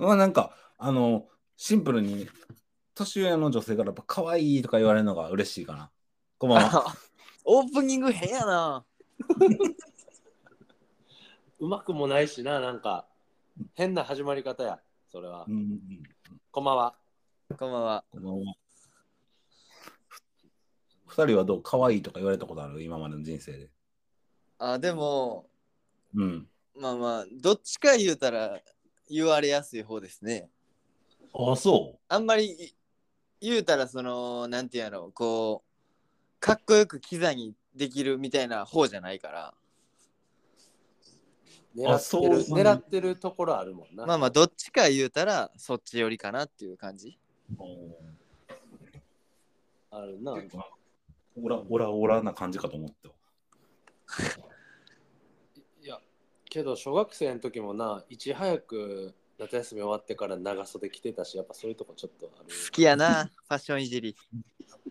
まあなんか、あの、シンプルに、年上の女性からやっぱ可愛いとか言われるのが嬉しいかな。こんばんは。あオープニング変やな。うまくもないしな、なんか、変な始まり方や、それはう。ん、こんばんは。こんばんは。こんばんは。二人はどう可愛いとか言われたことある？今までの人生で。あ、でも、うん。まあまあ、どっちか言うたら言われやすい方ですね。あ、そあんまり言うたら、その、なんていうやろ、こう、かっこよくキザにできるみたいな方じゃないから。狙ってる狙ってるところあるもんな。まあまあ、どっちか言うたらそっち寄りかなっていう感じ。う。あるな。オラオラオラな感じかと思ってた。けど小学生の時もな、いち早く夏休み終わってから長袖着てたし、やっぱそういうとこちょっとある。好きやな、ファッションいじり。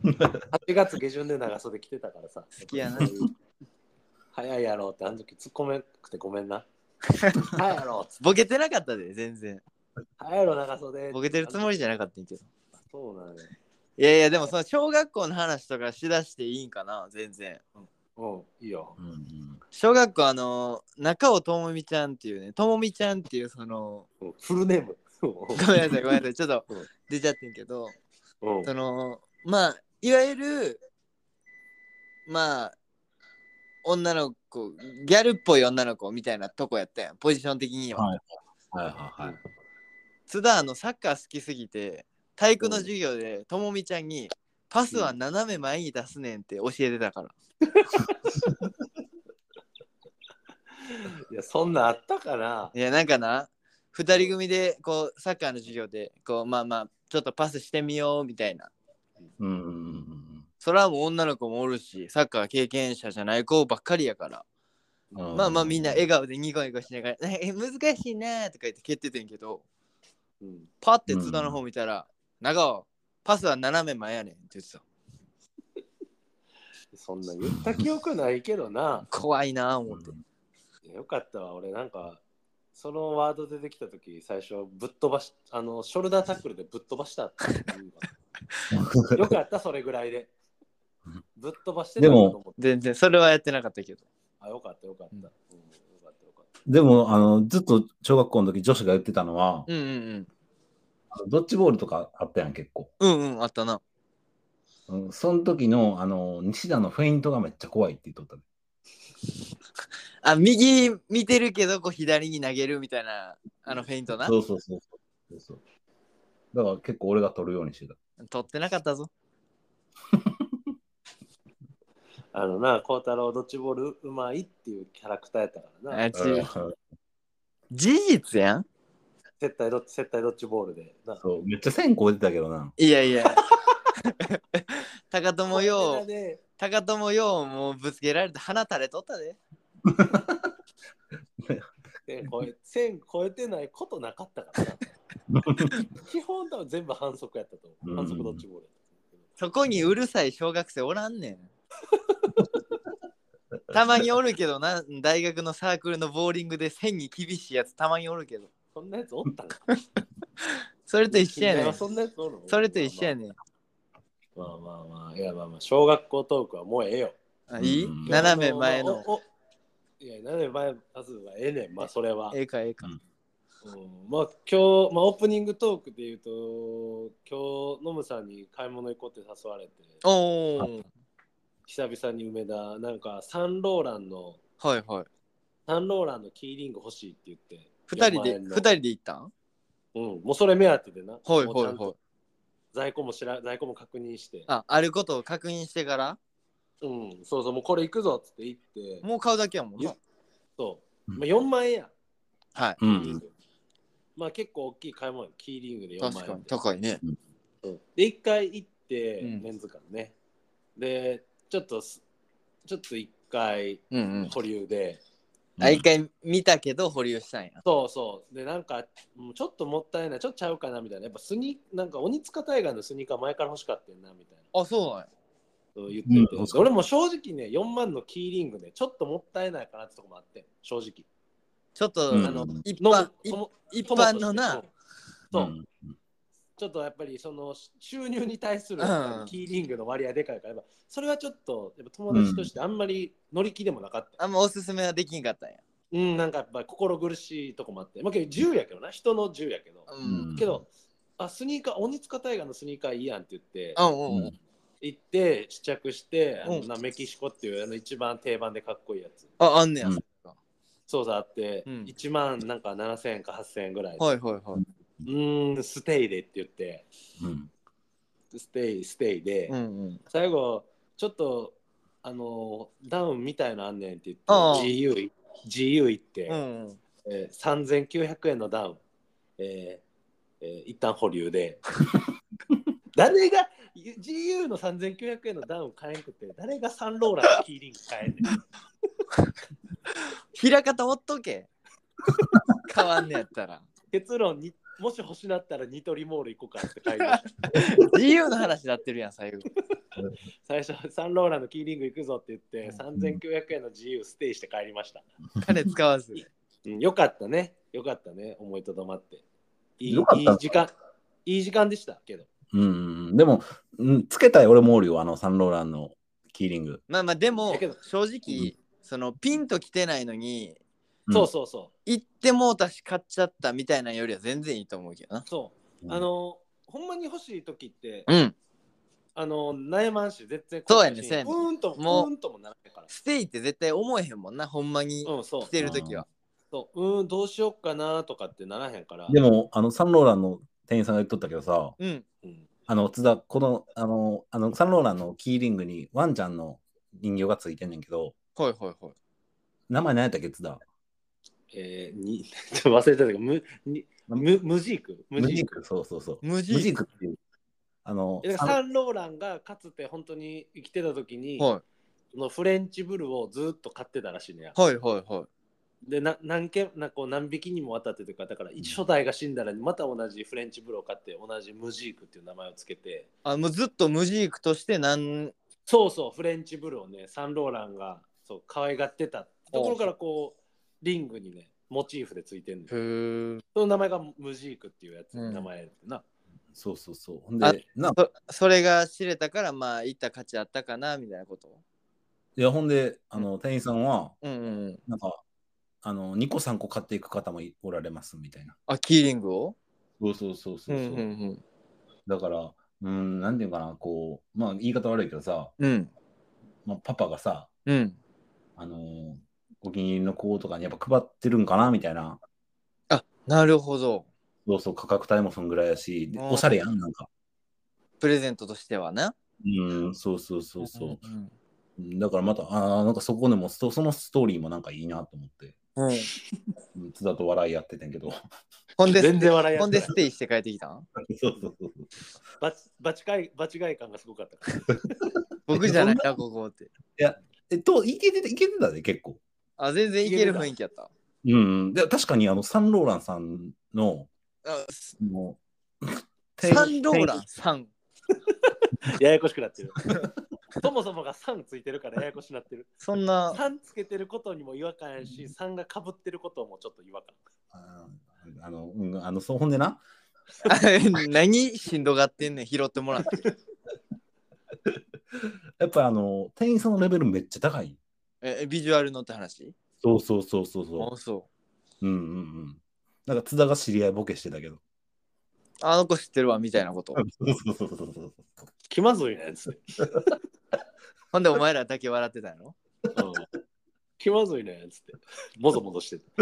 8月下旬で長袖着てたからさ。好きやな。早いやろって、あの時突っ込めなくてごめんな。早いやろっつってボケてなかったで、全然。早いやろ長袖。ボケてるつもりじゃなかったんやけど。そうなんや。いやいや、でもその小学校の話とかしだしていいんかな、全然。うん、いいよ。うんうん。小学校あの中尾ともみちゃんっていうねともみちゃんっていうそのうんフルネーム。ごめんなさいごめんなさいちょっとうん出ちゃってんけどうんそのまあいわゆるまあ女の子ギャルっぽい女の子みたいなとこやったやんポジション的には、はいはいはいはい。津田あのサッカー好きすぎて体育の授業でともみちゃんにパスは斜め前に出すねんって教えてたから、いや、そんなんあったかな。いやなんかな2人組でこうサッカーの授業でこうまあまあちょっとパスしてみようみたいな。うんうんうんそれはもう女の子もおるしサッカー経験者じゃない子ばっかりやから、うん。まあまあみんな笑顔でニコニコしながら「え難しいね」とか言って蹴っててんけどうん。パッて津田の方見たら「長尾パスは斜め前やねん」って言ってたそんな言った記憶ないけどな。怖いなぁ思って、よかったわ、俺なんか、そのワード出てきたとき、最初、ぶっ飛ばし、あの、ショルダータックルでぶっ飛ばしたっていうわ よかった、それぐらいで。ぶっ飛ばしてたでもと思って全然それはやってなかったけどあ、よかった、よかった。うん、よかった、よかった。でも、あの、ずっと小学校の時女子が言ってたのは、うんうんあのドッジボールとかあったやん、結構。うんうんうんあったなうん、その時の、あの、西田のフェイントがめっちゃ怖いって言っとったね。あ右見てるけどこう左に投げるみたいなあのフェイントな？そうそうそうそうそうそう。だから結構俺が取るようにしてた。取ってなかったぞ あのな、孝太郎ドッジボールうまいっていうキャラクターやったからな。あち事実やん？接待ドッ接待ドッジボールでな。そう、めっちゃ線超えてたけどな。いやいや 高友ようで高友ようもうぶつけられて鼻垂れとったで。線超え線超えてないことなかったからな。基本多分全部反則やったと思う。反則ドッジボールやったそこにうるさい小学生おらんねん。たまにおるけどな。大学のサークルのボーリングで線に厳しいやつたまにおるけど。そんなやつおったんか。それと一緒やねん。そんなやつおるの？それと一緒やねんまあまあまあ、いやまあまあ、小学校トークはもうええよ。あいい？うん斜め前のお。おいや、斜め前パスはええねん、まあそれは。ええかええかうんまあ今日、まあ、オープニングトークで言うと、今日、ノムさんに買い物行こうって誘われて、おお久々に梅田、なんかサンローランの、はいはいサンローランのキーリング欲しいって言って、二人で4万円の二人で行ったんうん、もうそれ目当てでな。はいもうちゃんとはいはい在庫も知ら在庫も確認して、ああることを確認してから？うん、そうそう、もうこれ行くぞっつって言って、もう買うだけやもんな。よそう、うん。まあ、4万円や。はい。うん。まあ結構大きい買い物や。キーリングで4万円確かにで。高いね。うん。で、一回行って、うん。メンズ館ね。で、ちょっとす、ちょっと一回うんうん。保留で、あ一回見たけど保留したんやそうそう。で、なんか、うんちょっともったいない、ちょっとちゃうかなみたいな。やっぱスニなんか鬼塚タイガーのスニーカー前から欲しかったよな、みたいな。あそうなんや。そう言ってて、うん俺も正直ね、4万のキーリングね、ちょっともったいないかなってとこもあって、正直。ちょっと、うん。あの一の般いとも一般のな、そうんちょっとやっぱりその収入に対するうんキーリングの割合でかいからそれはちょっとやっぱ友達としてあんまり乗り気でもなかった、あんまおすすめはできんかったんや。うん、なんかやっぱり心苦しいとこもあってまあけど自由やけどな人の自由やけど、うん。けどあスニーカーオニツカタイガーのスニーカーいいやんって言ってうんうんうん。行って試着してあのうんなメキシコっていうあの一番定番でかっこいいやつあ、あんねや。うんそうそうあって、うん1万なんか7000円か8000円ぐらいで、はいはいはい。うーんステイでって言ってうんステイステイで、うんうん。最後ちょっとあのダウンみたいのあんねんって言って GU, GU 行って、うんうん。えー、3900円のダウン、えーえー一旦保留で 誰が GU の3900円のダウン買えんくて誰がサンローランのキーリング買えんねん 平方ほっとけ。変わんねやったら。結論にもし欲しなったらニトリモール行こうかって買いました。自由の話になってるやん、最後。最初サンローランのキーリング行くぞって言って3900円の GU ステイして帰りました、金使わず。うん、よかったね。よかったね。思いとどまって。いいよかった。いい時間。いい時間でしたけど。うんうん。でも、うんつけたい俺もおるよ、あのサンローランのキーリング。まあまあ、でも正直、そのピンと来てないのに、うんそうそうそう行ってもうたし買っちゃったみたいなのよりは全然いいと思うけどな。そう、うんあのほんまに欲しい時って、うん。あの悩まんし絶対そうやねそうやねうーんともうんともならないからステイって絶対思えへんもんな、ほんまにうんそう来てるときは。そううーんどうしよっかなとかってならへんからでも、あのサンローランの店員さんが言っとったけどさ、うん。うんあの津田、このあのあのサンローランのキーリングにワンちゃんの人形がついてんねんけど、はいはいはい。名前何やったっけ、津田？えー、に ちょっと忘れたけどムにムムジーク？ムジーク、そうそうそう。無ーク。っていう。あの、だからサンローランがかつて本当に生きてた時に、はそのフレンチブルをずっと買ってたらしいねやいはいはいはい。でな何件なこう何匹にもわたってというかだから初代が死んだらまた同じフレンチブルを買って同じムジークっていう名前をつけて。あもうずっと無ジークとしてなんそうそうフレンチブルをねサンローランがそう可愛がってた。ところからこうリングにねモチーフでついてんその名前がムジークっていうやつ、うん。名前やってな。そうそうそう。ほんあで、なそそれが知れたからまあ行った価値あったかなみたいなこと？いや、ほんで、あの、店員さんは、うんうんなんか、あの、2個3個買っていく方もおられますみたいな。あキーリングを？そうそうそうそうう。んうんだから、うん、なんていうかな、こう、まあ、言い方悪いけどさ、うん。うんまあ、パパがさ、うん。あのーお気に入りの子とかにやっぱ配ってるんかなみたいな。あなるほどそうそう、価格帯もそんぐらいやし、おしゃれやん、なんか。プレゼントとしてはなうん、そうそうそうそう。んうんだからまた、ああ、なんかそこでもスト、そのストーリーもなんかいいなと思って、うんうん津田と笑いやっててんけど。ほんで全然笑いやほんってでステイして帰ってきたん？そうそうそう。バチバチ会バチ外感がすごかったから僕じゃないなここってえっと、いけてた、いけてたで、結構。あ全然いける雰囲気やった。うん。で、確かに、あの、サンローランさんの、あもう、サンローランさん。ややこしくなってる。そもそもが3ついてるからややこしくなってる。そんな。3つけてることにも違和感やし3がかぶってることもちょっと違和感。あーあの、うん、あの、そう、ほんでな、何しんどがってんねん拾ってもらって。やっぱあの、店員さんのレベルめっちゃ高い。えビジュアルのって話？そうそうそうそうそ。あそう。うんうんうん。なんか津田が知り合いボケしてたけど。うあの子知ってるわみたいなこと。そうそうそうそうそう。気まずいね。つって、ほんでお前らだけ笑ってたんやろ？うん、気まずいねつって。もぞもぞしてて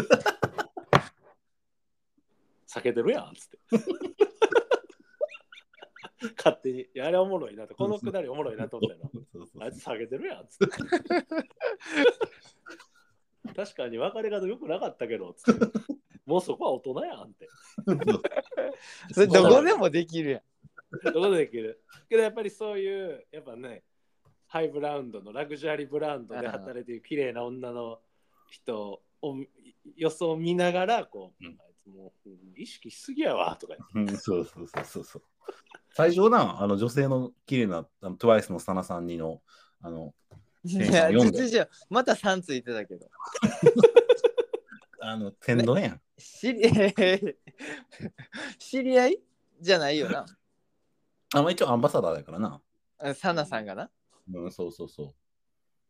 避けてるやんつって 勝手に。いやあれおもろいなってこのくだりおもろいなと思ったよ そうそうあいつ下げてるやんつって。確かに別れ方よくなかったけどつって。もうそこは大人やんって。それどこでもできるやん。どこでできる。けどやっぱりそういうやっぱねハイブラウンドのラグジュアリーブランドで働いている綺麗な女の人を予想を見ながらこう、うん。あいつもううん意識しすぎやわとか言って。うんそうそうそうそうそう。最初な、あの女性の綺麗なあの TWICE のサナさんにの、あの、いやさん読んでちょちょまた3ついてたけど あの、天丼やん。知り 知り合いじゃないよな。あまあ一応アンバサダーだからな。あサナさんがな。うん、そうそうそう。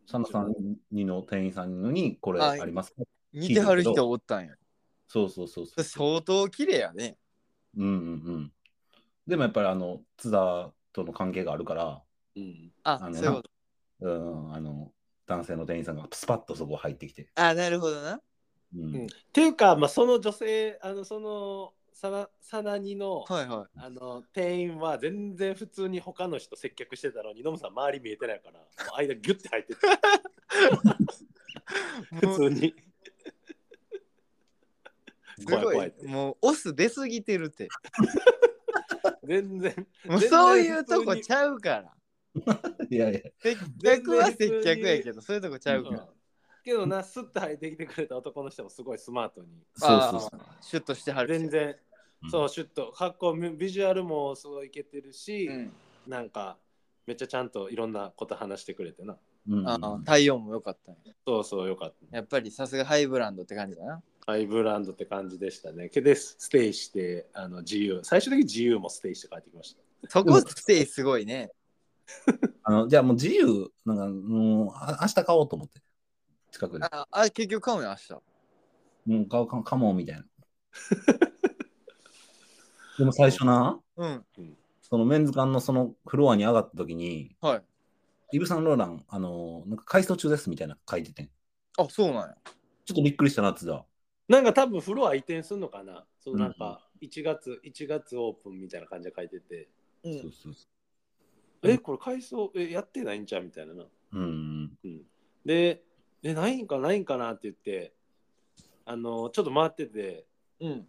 サナさんにの店員さんにこれあありますか？似てはる人おったんや。そうそうそうそう。相当綺麗やね。うんうんうん。でもやっぱりあの津田との関係があるから、うん。ああ、のそういうこと。うん、あの男性の店員さんがスパッとそこ入ってきて。あ、なるほどな。うんうんっていうか、まあ、その女性、あの、その、さな、さなにの、はいはい。あの、店員は全然普通に他の人接客してたのに、ノムさん周り見えてないから、もう間ギュッて入ってて、普通に。すごい怖い怖い。もうオス出すぎてるって。全然。もうそういうとこちゃうから。いやいや、接客は接客やけど、そういうとこちゃうかうんら。けどな、スッと入ってきてくれた男の人もすごいスマートに。そうそうそう。シュッとしてはるし。全然、うんそう、シュッと、格好、ビジュアルもすごいいけてるし、うん。なんか、めっちゃちゃんといろんなこと話してくれてな。うんあー体温も良かったんやそうそう、よかった。やっぱりさすがハイブランドって感じだな。ハイブランドって感じでしたね。けで、ステイして、あの自由。最終的に自由もステイして帰ってきました。そこステイすごいね。あのじゃあもう自由、なんかもうあ明日買おうと思って。近くで。あ、あ結局買うの明日。うん、買うかかもみたいな。でも最初な、うん。そのメンズ館のそのフロアに上がった時に、はい。イブ・サンローラン、あの、なんか改装中ですみたいな書いててん。あ、そうなんや。ちょっとびっくりしたなってた。なんか多分フロア移転するのかな？そのなんか1月、1月オープンみたいな感じで書いてて、うそうそうそえ、これ改装？えやってないんちゃうみたいなな。う。うん。うん、で、え、ないんかないんかなって言って、あの、ちょっと回ってて、うん。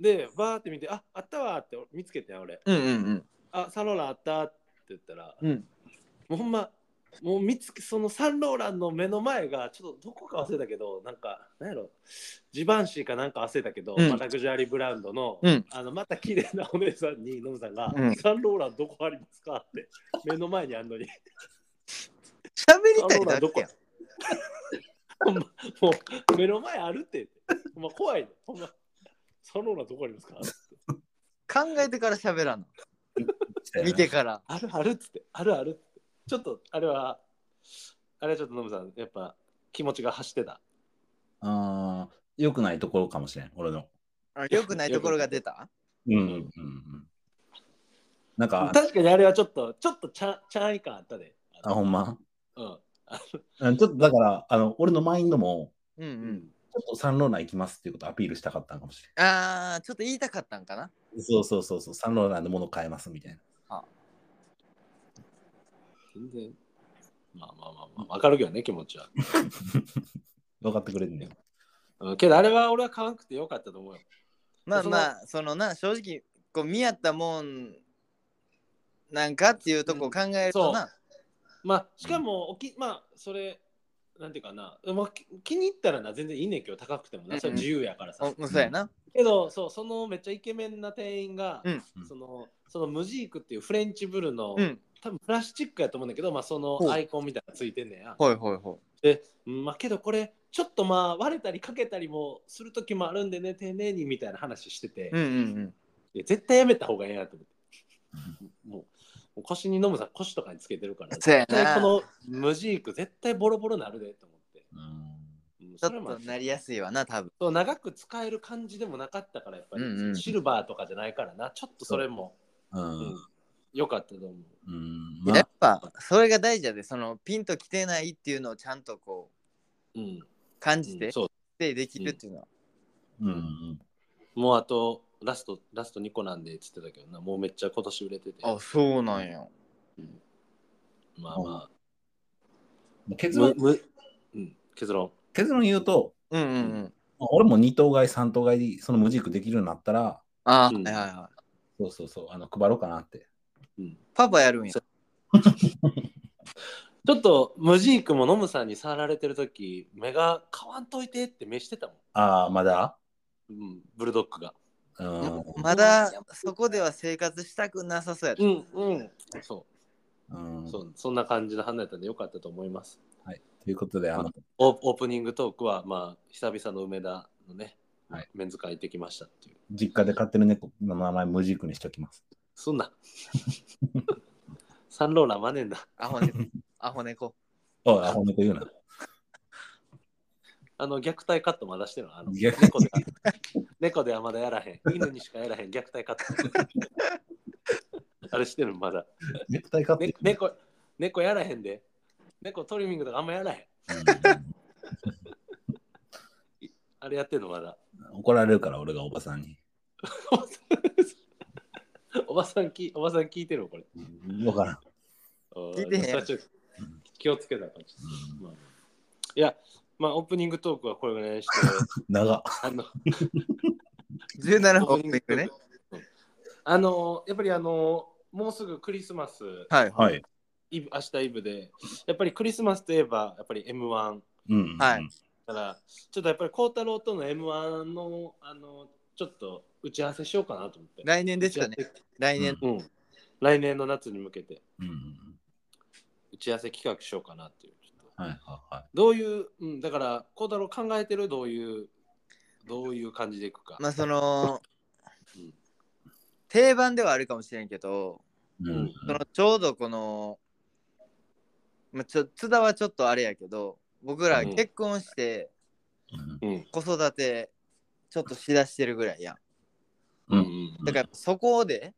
で、バーって見て、ああったわって見つけてん俺。うんうんうん。あ、サンローランあったって言ったら、うん。もうほんま、もう見つけ、そのサンローランの目の前が、ちょっとどこか忘れたけど、なんか、なんやろ、ジバンシーかなんか忘れたけど、うん。まあラグジュアリーブランドの、うん。あのまた綺麗なお姉さんに、ノムさんが、うん。サンローランどこありますかって、目の前にあんのに、喋りたいだけやん。ほんま、もう目の前あるって。ほんま怖いね、ほんま、サンローランどこありますか？考えてから喋らんの。見てから。あるあるっつって、あるあるっつって。ちょっと、あれは、あれはちょっとノムさん、やっぱ気持ちが走ってた？ああ、良くないところかもしれん、俺の。よくないところが出た？うんうんうんうん。なんか、確かにあれはちょっと、ちょっとちゃん、ちゃんい感あったで。あ、ほんま？うん。うんちょっとだから、あの、俺のマインドも、うんう。うんん。ちょっとサンローラン行きますっていうことをアピールしたかったのかもしあー、ちょっと言いたかったんかな？れん。そうそうそうそう、サンローランで物買えますみたいな。全然。まあまあまあまあ、わかるけどね、気持ちは。分かってくれるんだよ。うん、けどあれは俺は買わなくてよかったと思うよ。まあまあ、そのな、正直、こう見合ったもんなんかっていうとこを考えるとな。まあ、しかも、おきまあ、それ、なんていうかな、まあ、き気に入ったらな、全然いいねんけど、高くてもな、それ自由やからさ。おそうやな。けど、そう、そのめっちゃイケメンな店員が、うんその、そのムジークっていうフレンチブルの、うん。多分プラスチックやと思うんだけど、まあ、そのアイコンみたいなのついてんねんや。ほいほいほで、うんまあ、けどこれ、ちょっとまあ、割れたりかけたりもする時もあるんでね、丁寧にみたいな話してて、い。うんうんうん。いや絶対やめた方がいいなと思って。もうもう腰に飲むさ、腰とかにつけてるから、そうや絶対な。このムジーク、絶対ボロボロなるでと思って。うんうんちょそれもっとなりやすいわな、多分。そう長く使える感じでもなかったから、やっぱり、うんうんシルバーとかじゃないからな、ちょっとそれもううんん。良、かったと思う。うん。まあやっ、ぱ、それが大事やで、そのピンときてないっていうのをちゃんとこう、うん感じて、うんそうでできるっていうのは。うん。もうあとラスト、ラスト2個なんでって言ってたけどな、もうめっちゃ今年売れてて。あ、そうなんや。うんまあまあ、結論、うん、結論。結論言うと、うんうんうん。俺も2等買い、3等買いでその無軸できるようになったら、あ、うんはいはいはい。そうそうそう、あの配ろうかなって。うんパパやるんや。ちょっとムジークもノムさんに触られてる時目が変わんといてって目してたもああ、まだ？ん、うん、ブルドッグが。うん。まだそこでは生活したくなさそうやった。うんうん。そうんう、そうそんな感じの判断だったんでよかったと思います。はい。ということで、あの、オーオープニングトークは、まあ、久々の梅田のね、はいメンズ館行ってきましたっていう。実家で飼ってる猫の名前無軸にしときます。そんな。サンローランまねんな。アホ猫。アホ猫。おい、アホ猫言うな。あの虐待カットまだしてるの？あの虐猫で猫ではまだやらへん。犬にしかやらへん虐待カット。あれしてるの？まだ。虐待飼ってね、猫、猫やらへんで。猫トリミングとかあんまやらへん。あれやってんの？まだ。うん怒られるから、俺がおばさんに。おばさんきおばさん聞いてるのこれ。わからん。聞いてへん気をつけた感じ。まあいや、まあオープニングトークはこれぐらいにして、長っ。あの、17本目いくね。あの、やっぱりあの、もうすぐクリスマス、はい。はい。イブ明日イブで、やっぱりクリスマスといえば、やっぱり M1。うん。はいだから、ちょっとやっぱり孝太郎との M1 の、あの、ちょっと打ち合わせしようかなと思って。来年ですかね。来年。うん。来年の夏に向けてうん。打ち合わせ企画しようかなっていう。はいはいはい。どういう、うん、だから、孝太郎考えてる？どういう、どういう感じでいくか。まあそのうん、定番ではあるかもしれんけど、うん。そのちょうどこの、まあ、ちょ津田はちょっとあれやけど、僕らうん結婚して。子育てちょっとしだしてるぐらいやん。うん。うんだからそこで、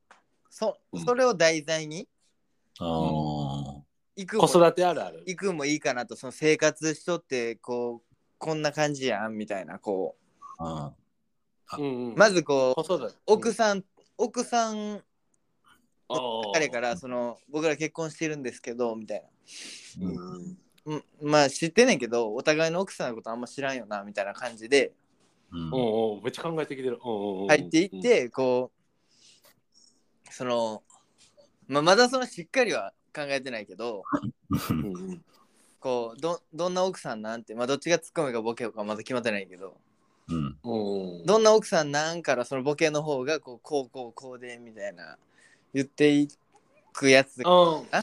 そうん。それを題材にああ。行くも子育てあるある。行くもいいかなと、その生活しとってこう、こんな感じやんみたいな、こあうんうん。う、まずこう、子育て。奥さん、奥さん彼からその僕ら結婚してるんですけどみたいな。うん。うん。まあ知ってんねんけどお互いの奥さんのことあんま知らんよなみたいな感じでうん。おうめっちゃ考えてきてる。おうおうおう入っていっ、てこうその、まあ、まだそのしっかりは考えてないけどうんうん。こうどどんな奥さんなんてまあどっちがツッコミかボケかまだ決まってないけどうん。おうどんな奥さんなんからそのボケの方がこうこうこうこうでみたいな言っていくやつああ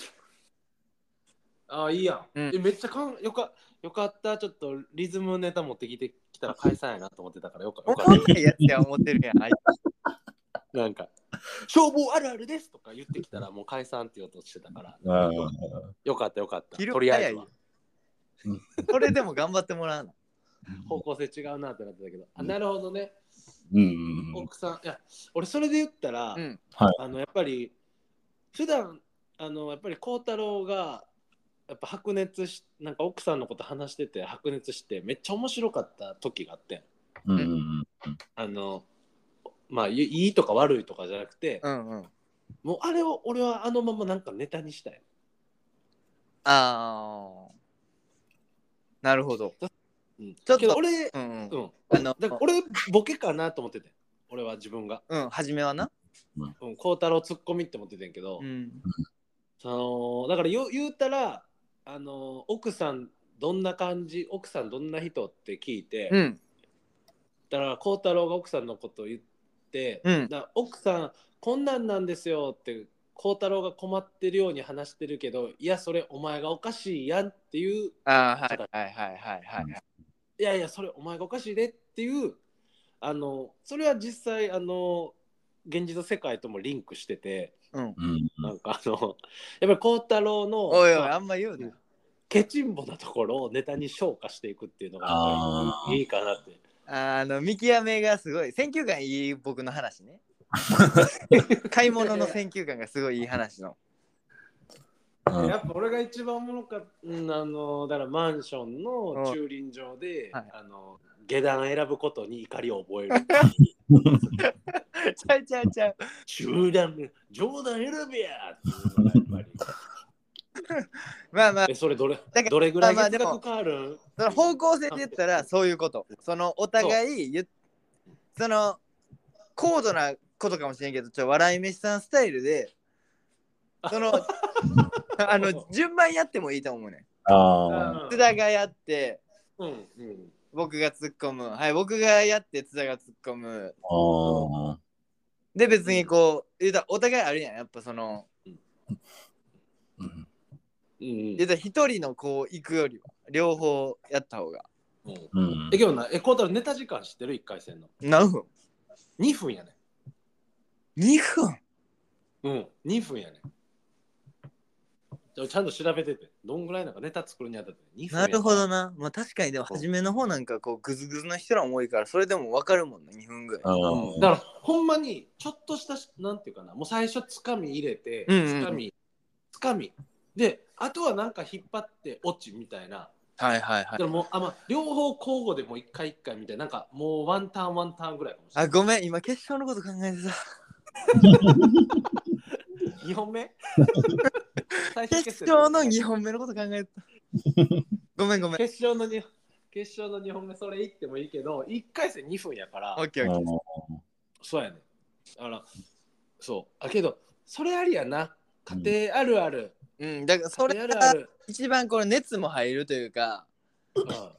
ああいいやん、うん。えめっちゃかんよかよかった。ちょっとリズムネタ持ってきてきたら解散やなと思ってたからよかよかっ思んないやつや思ってるやんあいたなんか消防あるあるですとか言ってきたらもう解散って言おうとしてたから。あよかったよかった。昼とりあえずは。これでも頑張ってもらうの。方向性違うなってなってたけど。あなるほどね。うん。うんうん。奥さんいや俺それで言ったら、うん。あのやっぱり普段あのやっぱり孝太郎がやっぱ白熱しなんか奥さんのこと話してて白熱してめっちゃ面白かった時があってうんうんあのまあいいいとか悪いとかじゃなくて、うんうん。もうあれを俺はあのままなんかネタにしたい。ああなるほど。うん、ちょっとけど俺、うんうん。うん、あのだから俺ボケかなと思ってて俺は自分が。うん初めはな。うん、孝太郎ツッコミって思っててんけど、うん。そのだから言う言うたらあの奥さんどんな感じ奥さんどんな人って聞いて、うん。だから孝太郎が奥さんのことを言って、うん。だ奥さんこんなんなんですよって孝太郎が困ってるように話してるけどいやそれお前がおかしいやんっていうああはいはいはいはいはい。いやいやそれお前がおかしいでっていうあのそれは実際あの現実世界ともリンクしててうん。うん。なんかあの やっぱり孝太郎のまあおいおいあんま言うな。ケチンボなところをネタに昇華していくっていうのがやっあーぱりいいかなって。あの見極めがすごい選球眼いい僕の話ね。買い物の選球眼がすごいいい話の。うん。やっぱ俺が一番おもろかっあのだからマンションの駐輪場で、はい。あの下段選ぶことに怒りを覚える ちゃうちゃうちゃう。集団上段選べや。っていうのがや。っぱりまあまあそれどれだからどれぐらいまあまあでも月額変わるその方向性で言ったらそういうことそのお互い言っその高度なことかもしれんけどちょ笑い飯さんスタイルでそのあの順番や。ってもいいと思うねああ。津田がや。ってうんうん僕が突っ込むはい僕がや。って津田が突っ込むああ。で別にこう言うたらお互いあるやん。やっぱそのうん。うん。言うたら一人のこう行くよりは両方やった方が。うん。うん。え、けどな、え、コータルネタ時間知ってる ?1 回戦の。何分？2分やね ?2 分？うん、2分やねじゃあちゃんと調べてて、どんぐらいなんかネタ作るにあたって2分やなるほどな。まあ確かにでも初めの方なんかこうグズグズな人らも多いからそれでも分かるもんな2分ぐらい。うんだからほんまにちょっとしたしなんていうかなもう最初つかみ入れてうんうんつかみつかみであとはなんか引っ張って落ちみたいなはいはいはいだか。らもうあ、まあ、両方交互でもう一回一回みたいななんかもうワンターンワンターンぐらいかもしれないあ、ごめん、今決勝のこと考えてた。2本目？最終決決戦勝の2本目のこと考えてた。ごめんごめん。決勝の2決勝の2本目それいってもいいけど1回戦2分やから。オッケーオッケー。そうやね。だからそう。あけどそれありやな。家庭あるある、うん、だからそ家れあるある、一番これ熱も入るというか、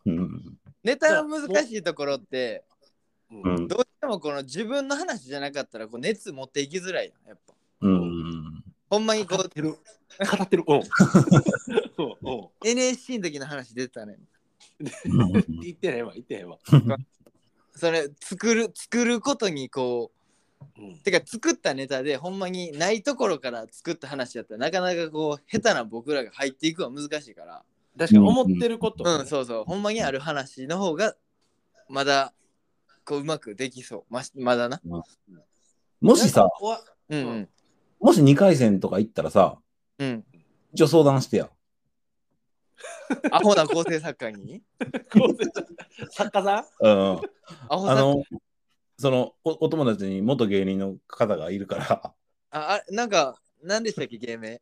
うん。うん。ネタの難しいところって、うん。うん。どうしてもこの自分の話じゃなかったらこう熱持っていきづらいやん、やっぱ。うんほんまにこう語ってる。語ってる。う。んうんう。ん NSC の時の話出てたね。言ってへんわ言ってへんわ、それ作る作ることにこうん。うてか作ったネタでほんまにないところから作った話だったらなかなかこう下手な僕らが入っていくのは難しいから。確かに思ってること、うんそうそう。ほんまにある話の方がまだこううまくできそう。ましまだな。もしさ、うんうんもし2回戦とか行ったらさ、うん。一応相談してや。アホな構成作家に？作家さん？うん。アホ作家あの、そのお、お友達に元芸人の方がいるから、ああなんか何でしたっけ芸名？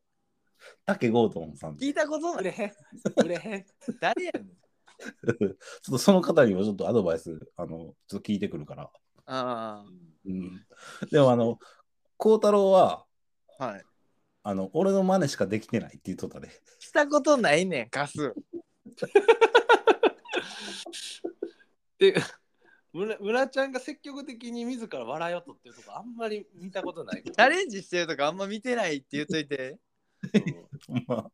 竹ゴードンさん。ち聞いたことない。売れへん。売れへん。誰やねん。ょっとその方にもちょっとアドバイス、あの、ちょっと聞いてくるから。ああうん。でも、あの、孝太郎は、はいあの、俺の真似しかできてないって言っとったで。したことないねんカス で村村ちゃんが積極的に自ら笑いを取ってるとこあんまり見たことないチャレンジしてるとかあんま見てないって言っといてまあ、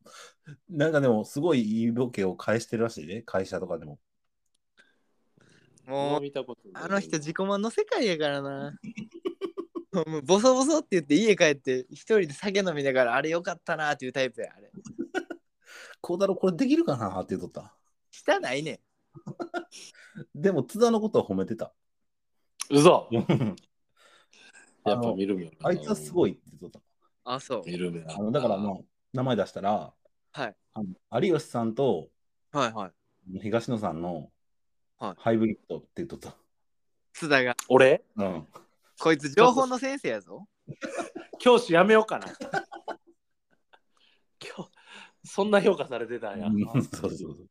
なんかでも、すごいいいボケを返してるらしいね、会社とかでも。もうもう見たことないあの人自己満の世界やからな。もうボソボソって言って家帰って一人で酒飲みながらあれよかったなっていうタイプやあれ。孝太郎、これできるかなって言っとった。汚いねん。でも、津田のことは褒めてた。嘘や やっぱ見る目あいつはすごいいって言っとっあ、そう。見る目た。あのだから、まあ、名前出したら、はい。あの有吉さんとはいはい。東野さんのはいハイブリッドって言っとった。津田が。俺？うん。こいつ情報の先生やぞ。教師やめようかな 今日そんな評価されてたんやうんそうそうそう。う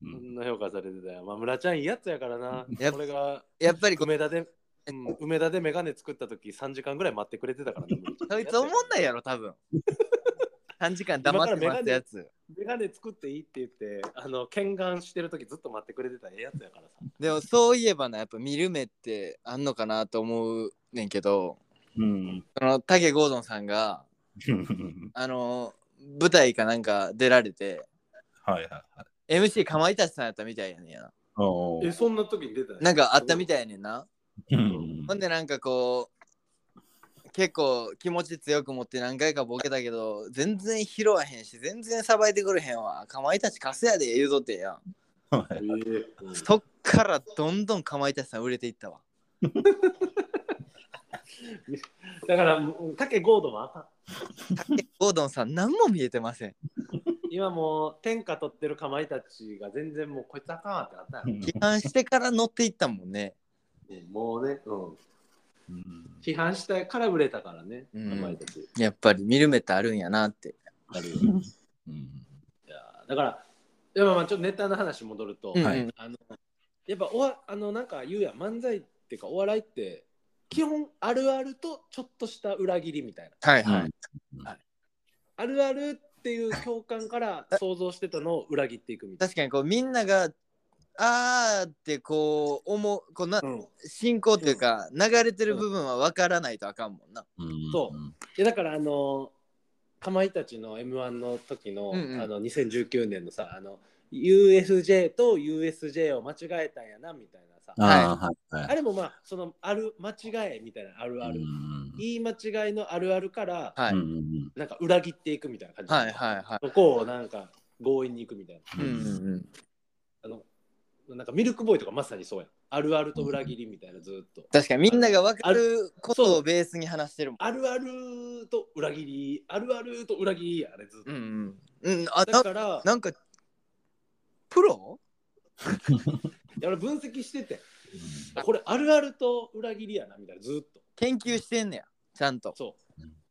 そんんな評価されてたよ。まあ、村ちゃんいいやつやからな。やっ俺がやっぱりこ梅田で、うん、梅田でメガネ作った時3時間ぐらい待ってくれてたからね。そいつ思んないやろ、多分。3時間黙って待つやつ。メガネ作っていいって言って、あの、検眼してる時ずっと待ってくれてたええやつやからさ。でもそういえばな、やっぱ見る目ってあんのかなと思うねんけど、うん。その竹ゴードンさんが、あの、舞台かなんか出られて、はいはいはい。MC かまいたちさんやったみたいやねんやおえ、そんな時に出たな。なんかあったみい。たいやねんな。うんほんでなんかこう、結構気持ち強く持って何回かボケたけど、全然拾わへんし、全然さばいてくれへんわ。かまいたちカスやで言うとってんやんそっからどんどんかまいたちさん売れていったわ。だから、うん竹ゴードンはあかん。竹ゴードンさん何も見えてません。今もう天下取ってるかまいたちが全然もうこいつあかんわってなったやろ批判してから乗っていったもんね。うんもうね、うん。うん批判したから売れたからね、うんかまいたち。やっぱり見る目ってあるんやなって。あるようんいやだから、でもまあちょっとネタの話戻ると、はいあのやっぱおわあのなんか言うやん漫才っていうかお笑いって基本あるあるとちょっとした裏切りみたいな。はいはい。あるあるっていう共感から想像してたのを裏切っていくみたい確かにこうみんながあーってこう思うこうなな。うん、い進行っていうか流れてる部分は分からないとあかんもんな。うんそうやだからあのかまいたちの m 1の時の,、うんうんあの2019年のさあの USJ と USJ を間違えたんやなみたいなさ。ああ、はいはい。あれもまあ、そのある間違いみたいなあるある。うん言い間違いのあるあるから、はいなんか裏切っていくみたいな感じ。はいはいはい。そこをなんか強引に行くみたいな。うんうんうん。あのなんかミルクボーイとかまさにそうやん。あるあると裏切りみたいなずっと。確かにみんなが分かることをベースに話してるもん。あるあると裏切り、あるあると裏切りやあれずっと。うんうん。うん、あなだから、なんか、プロ俺分析してて、これあるあると裏切りやなみたいなずっと。研究してんねや、ちゃんと。そ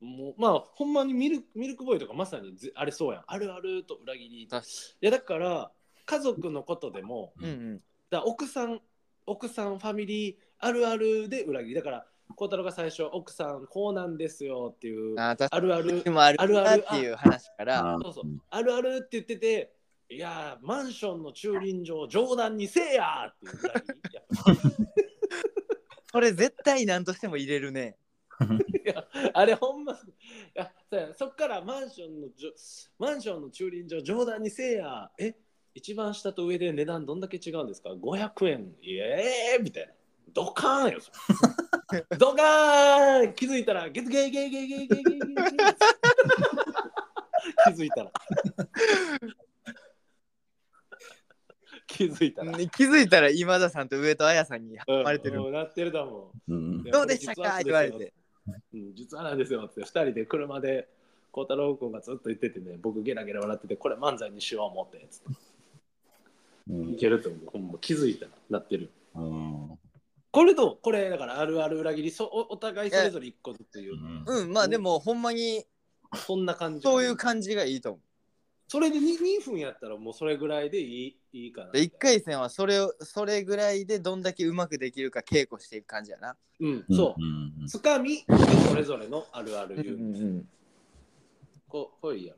う。もうまあほんまにミルクミルクボーイとかまさにずあれそうやん。あるあると裏切り。い確やだから家族のことでも、うんうん。だ奥さん奥さんファミリーあるあるで裏切りだから孝太郎が最初奥さんこうなんですよっていうあるある あるあるっていう話から、あそうそうあるあるって言ってていやマンションの駐輪場冗談にせえやっていうたらやそ れ絶対何としても入れるね。いやあれほんまいやそっからマンションのじょマンションの駐輪場冗談にせえやえ一番下と上で値段どんだけ違うんですか ?500 円。イエーみたいな。ドカーンよ ドカーン。気づいたらゲゲゲゲゲゲゲゲ気づいたら気づいたら、気づいたら今田さんと上戸彩さんにうん。挟まれてる。うんなってると思ううん。どうでしたか？って言われて。うん、実はなんですよって2人で車で孝太郎君がずっと言っててね僕ゲラゲラ笑っててこれ漫才にしよう思ってつって。うん。いけると思う。ほんま気づいたらなってる。うん。これとこれだからあるある裏切りそおお互いそれぞれ1個ずつ言う。うん、まあでもほんまにそんな感じそういう感じがいいと思う。それで 2, 2分やったらもうそれぐらいでいいいいかなで1回戦はそれをそれぐらいでどんだけうまくできるか稽古していく感じやな。うんそううんうんつかみそれぞれのあるある言う、んここれいいや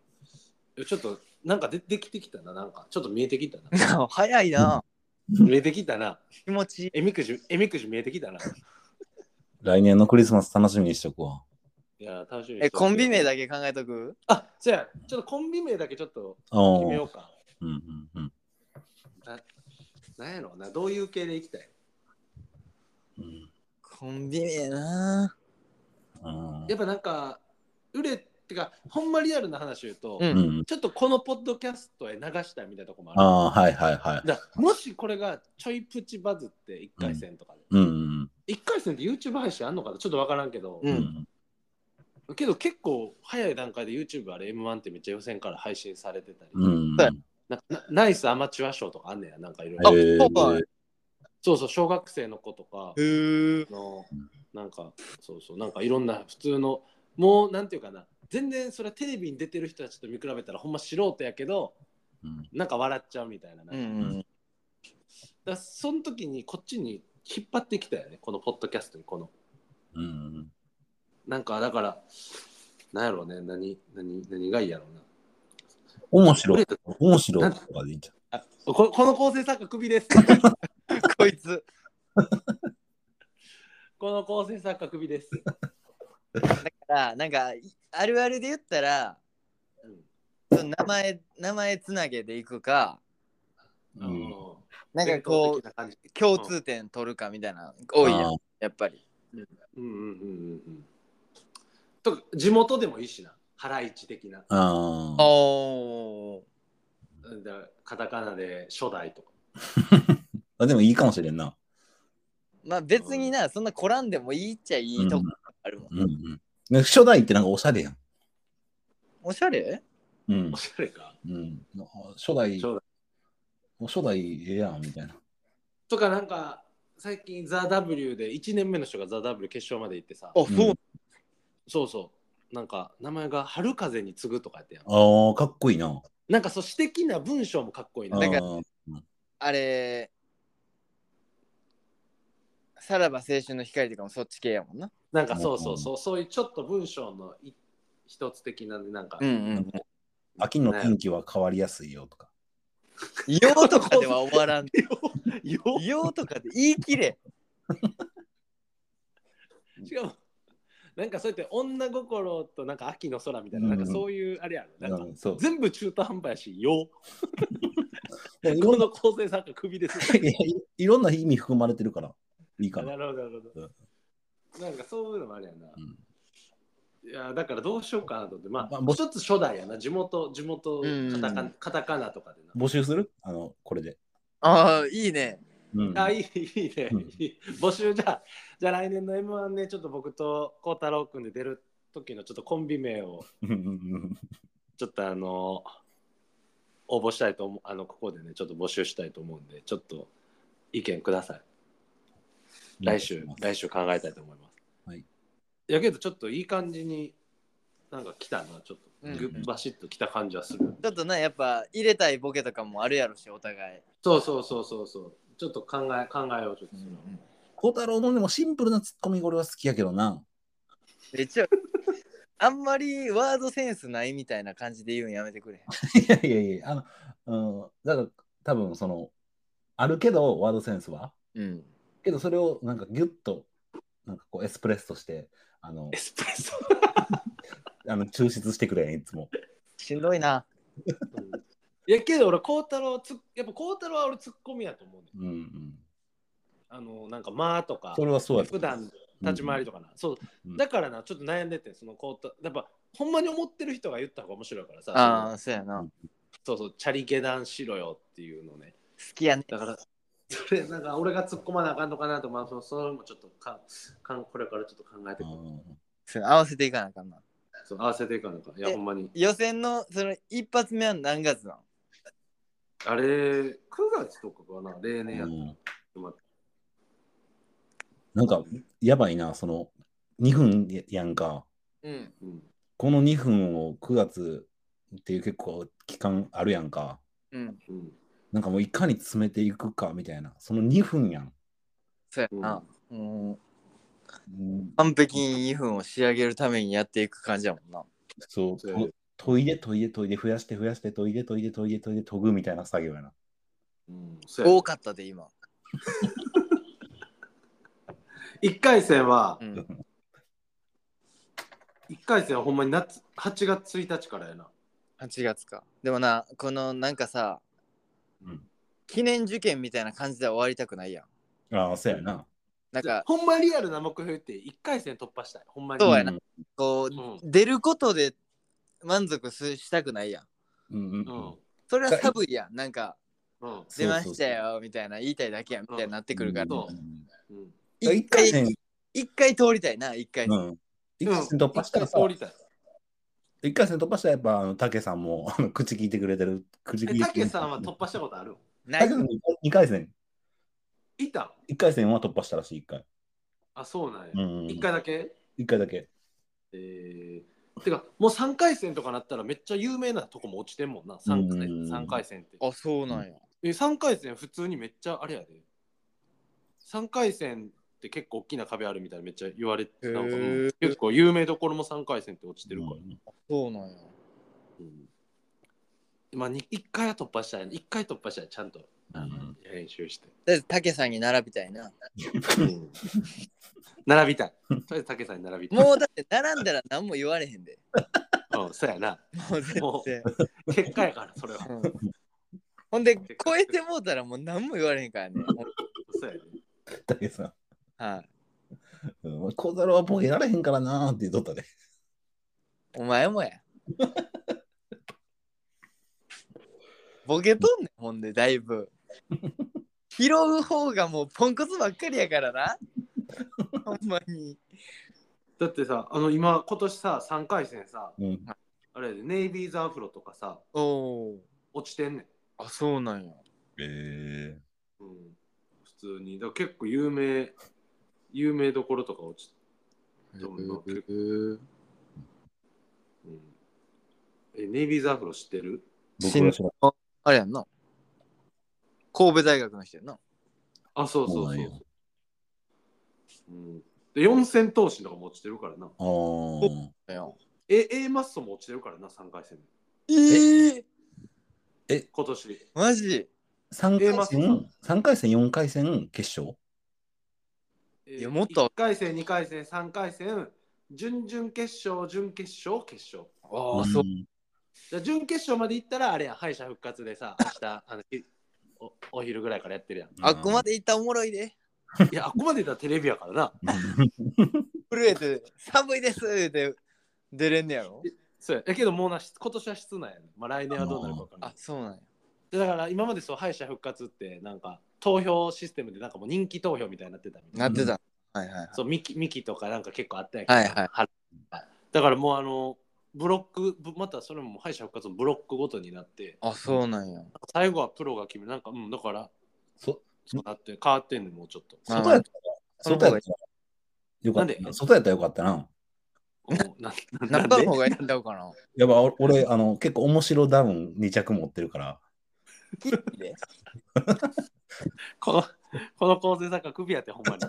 えちょっとなんか出てきてきたななんかちょっと見えてきたなうん。早いな。見えてきたな気持ちいい。えみくじえみくじ見えてきたな来年のクリスマス楽しみにしとくわ。いや楽しみにしてえ、コンビ名だけ考えとく？あじゃあちょっとコンビ名だけちょっとお決めようか。うんうんうん。ななんやろうな。どういう系でいきたい？うん。コンビ名な。うん。やっぱなんか売れってかほんまリアルな話言うと、うん。うんちょっとこのポッドキャストへ流したいみたいなとこもある。ああ、はいはいはい。だからもしこれがちょいプチバズって1回戦とかで、うんうん1回戦って YouTube 配信あんのかな？ちょっとわからんけど、ううんん。けど結構早い段階で YouTube あれ M1 ってめっちゃ予選から配信されてたり、うん。ななナイスアマチュア賞とかあんねや。なんかいろいろ、そうそうそう小学生の子とか。のなんかそうそう。なんかいろんな普通のもうなんていうかな。全然それはテレビに出てる人たちと見比べたらほんま素人やけどうん。なんか笑っちゃうみたいな。なんか,、うだん。からその時にこっちに引っ張ってきたよね。このポッドキャストにこの。うんなんかだからなんやろうね。何何何がいいやろうな。面白い。面白いとかでいいんじあここの構成作家クビです。こいつ。この構成作家クビです、だから、なんか、あるあるで言ったら、うん。名前、名前つなげでいくか、ゃん。うん。なんかこう、共通点取るかみたいな、多いやん。やっぱり。うん。うんうんうんうんとか地元でもいいしなハライチ的なあーおー。だからカタカナで初代とか あ。でもいいかもしれんな。まあ別にな、そんな凝らんでもいいっちゃいいとこあるもん。うんうん。ね初代ってなんかおしゃれやん。おしゃれ？うんお。しゃれかうん。初代、初代初代ええやんみたいな。とかなんか最近ザ・ W で1年目の人がザ・ W 決勝まで行ってさあ、そう。そうそうなんか名前が春風に次ぐとかやってやんああ、かっこいいな。なんかそう詩的な文章もかっこいいなあなんかーあれ、さらば青春の光とかもそっち系やもんな。なんかそうそうそうそういうちょっと文章のい一つ的ななんか、うんうん。秋の天気は変わりやすいよとか。ようとかでは終わらん。よようとかで言い切れ。違うなんかそうやって女心となんか秋の空みたいな、うんなんかそういうあれやろ。なんか全部中途半端やし、よ。いろんなこの構成作家首です。いやいいろんな意味含まれてるからいいかなな。るほど、なるほど。なんかそういうのもあるやな。うんいやだからどうしようかなと思って、まあ、まあぼ一つ初代やな、地元、地元うんカタカナ、カタカナとかでな。募集する？あのこれで。ああ、いいね。うんあ、いい、いいねうん。募集じゃあ、じゃあ来年の M1 ね、ちょっと僕と孝太郎君で出る時のちょっとコンビ名を、うんうんちょっとあの、応募したいと思う、あの、ここでね、ちょっと募集したいと思うんで、ちょっと意見ください。うん来週、来週考えたいと思います。はい。やけど、ちょっといい感じになんか来たな、ちょっと、うんグッバシッと来た感じはする。ちょっとね、やっぱ入れたいボケとかもあるやろし、お互い。そうそうそうそうそう。ちょっと考え、考えよう、ちょっとそれは。孝太郎のでもシンプルなツッコミ俺は好きやけどな。めっちゃ、あんまりワードセンスないみたいな感じで言うんやめてくれ。いやいやいや、あの、うん、だから多分その、あるけど、ワードセンスは？うん。けどそれをなんかギュッと、なんかこうエスプレッソして、あのエ、スプレッソ？あの抽出してくれん、いつも。しんどいな。いやけど俺孝太郎つやっぱ孝太郎は俺ツッコミやと思うねうんうん。あのなんか間とかそれはそうやと普段立ち回りとかな、そう。うん。だからなちょっと悩んでてその孝太やっぱほんまに思ってる人が言った方が面白いからさああ、そうやな。好そうそうチャリ下段しろよっていうのね。きやね。だからそれなんか俺が突っ込まなあかんのかなとまあそそれもちょっとかかんこれからちょっと考えてくる。そう合わせていかなあかんな。そう合わせていかんのかいやえほんまに。予選のその一発目は何月なのあれ9月とかかな例年やっうん。たまなんか、やばいな、その、2分やんか。うん。うんこの2分を9月っていう結構期間あるやんか。うん。うんなんかもういかに詰めていくかみたいな。その2分やん。そうやな。完璧に2分を仕上げるためにやっていく感じやもんな。そう。研いで研いで研いで増やして増やして研いで研いで研いで研いで研ぐみたいな作業やな。うん多かったで、今。1回戦はうん。1回戦はほんまに夏8月1日からやな。8月か。でもな、このなんかさ、うん記念受験みたいな感じで終わりたくないやん。ああ、そうやな。なんか、ほんまリアルな目標って1回戦突破したい。ほんまに。そうやなうんこう、う出ることで満足すしたくないやん。うんうんうん。それは寒いやん。なんか、うん。出ましたよみたいな言いたいだけやんみたいになってくるから。うん。一一回一回通りたいな、一回戦。うん。一回戦突破したらさ一回通りたい。一回戦突破したらやっぱ、あの、竹さんもあの口聞いてくれてる。口聞いえ、てたけさんは突破したことある？ない竹さん2回戦。いた？1回戦は突破したらしい、1回。あ、そうなんや。うん。1回だけ？一回だけ。えー、てか、もう3回戦とかなったらめっちゃ有名なとこも落ちてんもんな。3回うん三回戦って。あ、そうなんや。え、3回戦普通にめっちゃあれやで。3回戦って結構大きな壁あるみたいなめっちゃ言われて、なんか結構有名どころも3回戦って落ちてるから。うんそうなんや。うんまあ、に1回は突破したい。1回突破したい。ちゃんとうん練習して。とりあえず、たけさんに並びたいな。並びたい。とりあえず竹さんに並びたい。もうだって並んだら何も言われへんで。うん、そうやな。もう全。結果やから、それは。うんほんで、超えてもうたらもう何も言われへんからね。そうやね。竹さん。はい。うん小太郎はボケられへんからなーって言っとったで。お前もや。ボケとんねん、ほんで、だいぶ。拾う方がもうポンコツばっかりやからな。ほんまに。だってさ、あの今、今年さ、3回戦さ、うん。あれネイビーズアフロとかさ、おお。落ちてんねん。あ、そうなんや。えうん、普通に。だ結構有名、有名どころとか落ちどんなへえうん、え、ネイビーズアフロ知ってる？僕は知らんあれやんな。神戸大学の人やんな。あ、そうそうそう。そうなんや。うん、で、四千頭身とかも落ちてるからな。あー。え、A マッソも落ちてるからな、3回戦。え？え？今年。マジ？三 A 回マス戦、三回戦、四回戦、決勝？えいやもっと1回戦、2回戦、3回戦、準々決勝、準決勝、決勝。ああ、そう。じゃあ準決勝まで行ったらあれや敗者復活でさ 明日あのひおお昼ぐらいからやってるやんあっこまで行ったらおもろいで。いやあっこまで行ったらテレビやからな 震えて、寒いですって出れんねやろ？そうやだけどもうなし今年は室内やねまあ来年はどうなるか分からない、あそうなんや。でだから今までそう敗者復活ってなんか投票システムでなんかもう人気投票みたいになってたみたいななってた。はいはいはい。そうミキミキとかなんか結構あったやんけどはいはいはだからもうあのブロックぶまたそれも敗者復活のブロックごとになってあ、そうなんや。最後はプロが決めるなんかうんだからそそうなって変わってんねんもうちょっとあ外やったら、外やったらよかなんでった。外やったらよかったな。おなななんで？中の方がいいんだろうかな。やっぱお俺、あの、結構面白ダウン2着持ってるから。でこのこの構成作家首やってほんまに。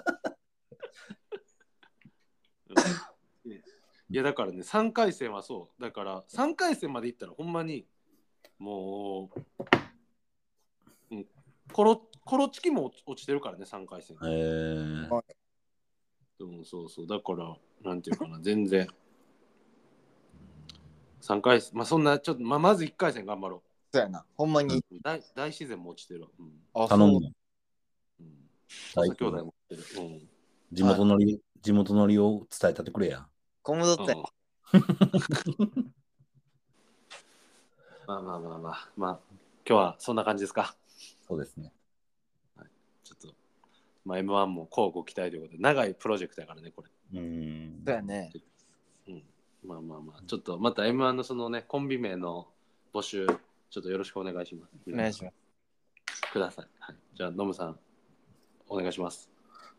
うん。いやだからね3回戦はそう。だから3回戦まで行ったらほんまにもう、うん、コロコロチキも落ちてるからね3回戦。えー、でもそうそう。だからなんていうかな全然。3回戦まあそんなちょっと、まあ、まず1回戦頑張ろそうやな。ほんまに。う大大自然も落ちてるわ、うんあ頼むううん、兄弟高も落ちてる、うん地元のり、地元のりを伝えたってくれや。コムドットや。まあまあまあまあ、まあ、今日はそんな感じですか？そうですね。ちょっと、まあ、M1 も交互期待ということで、長いプロジェクトやからね、これ。うーん。そうやね。うん。まあまあまあ、ちょっとまた M1 のそのね、コンビ名の募集、ちょっとよろしくお願いします。お願いします。ください。はい、じゃあ、ノムさん、お願いします。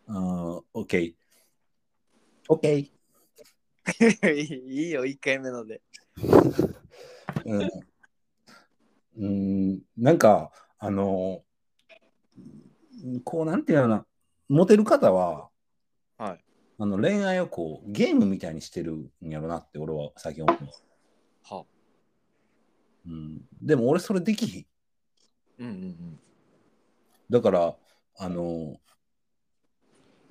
あー、OK。OK。いいよ、1回目ので。うん。うん、なんか、あの、こう、なんていうのかな、モテる方は、はい。あの恋愛をこうゲームみたいにしてるんやろなって俺は最近思う。はうん、でも俺それできひん。うんうんうん。だから、あの、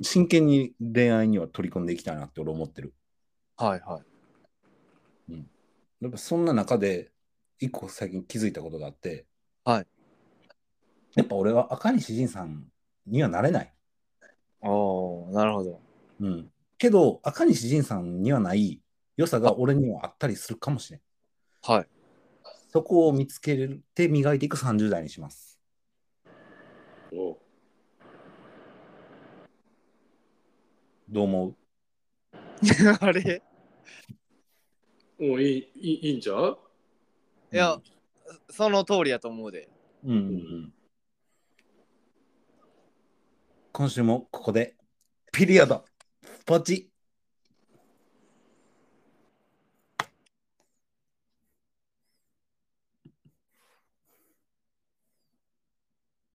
真剣に恋愛には取り込んでいきたいなって俺思ってる。はいはい。やっぱそんな中で、一個最近気づいたことがあって、はい。やっぱ俺は赤西仁さんにはなれない。おおなるほど。うん。けど、赤西仁さんにはない良さが俺にはあったりするかもしれん。はい。そこを見つけて磨いていく30代にします。おどう思う？あれ？おいいいいいいんちゃう？いや、その通りやと思うで。うんうんうん。今週もここで、ピリオド、ポチ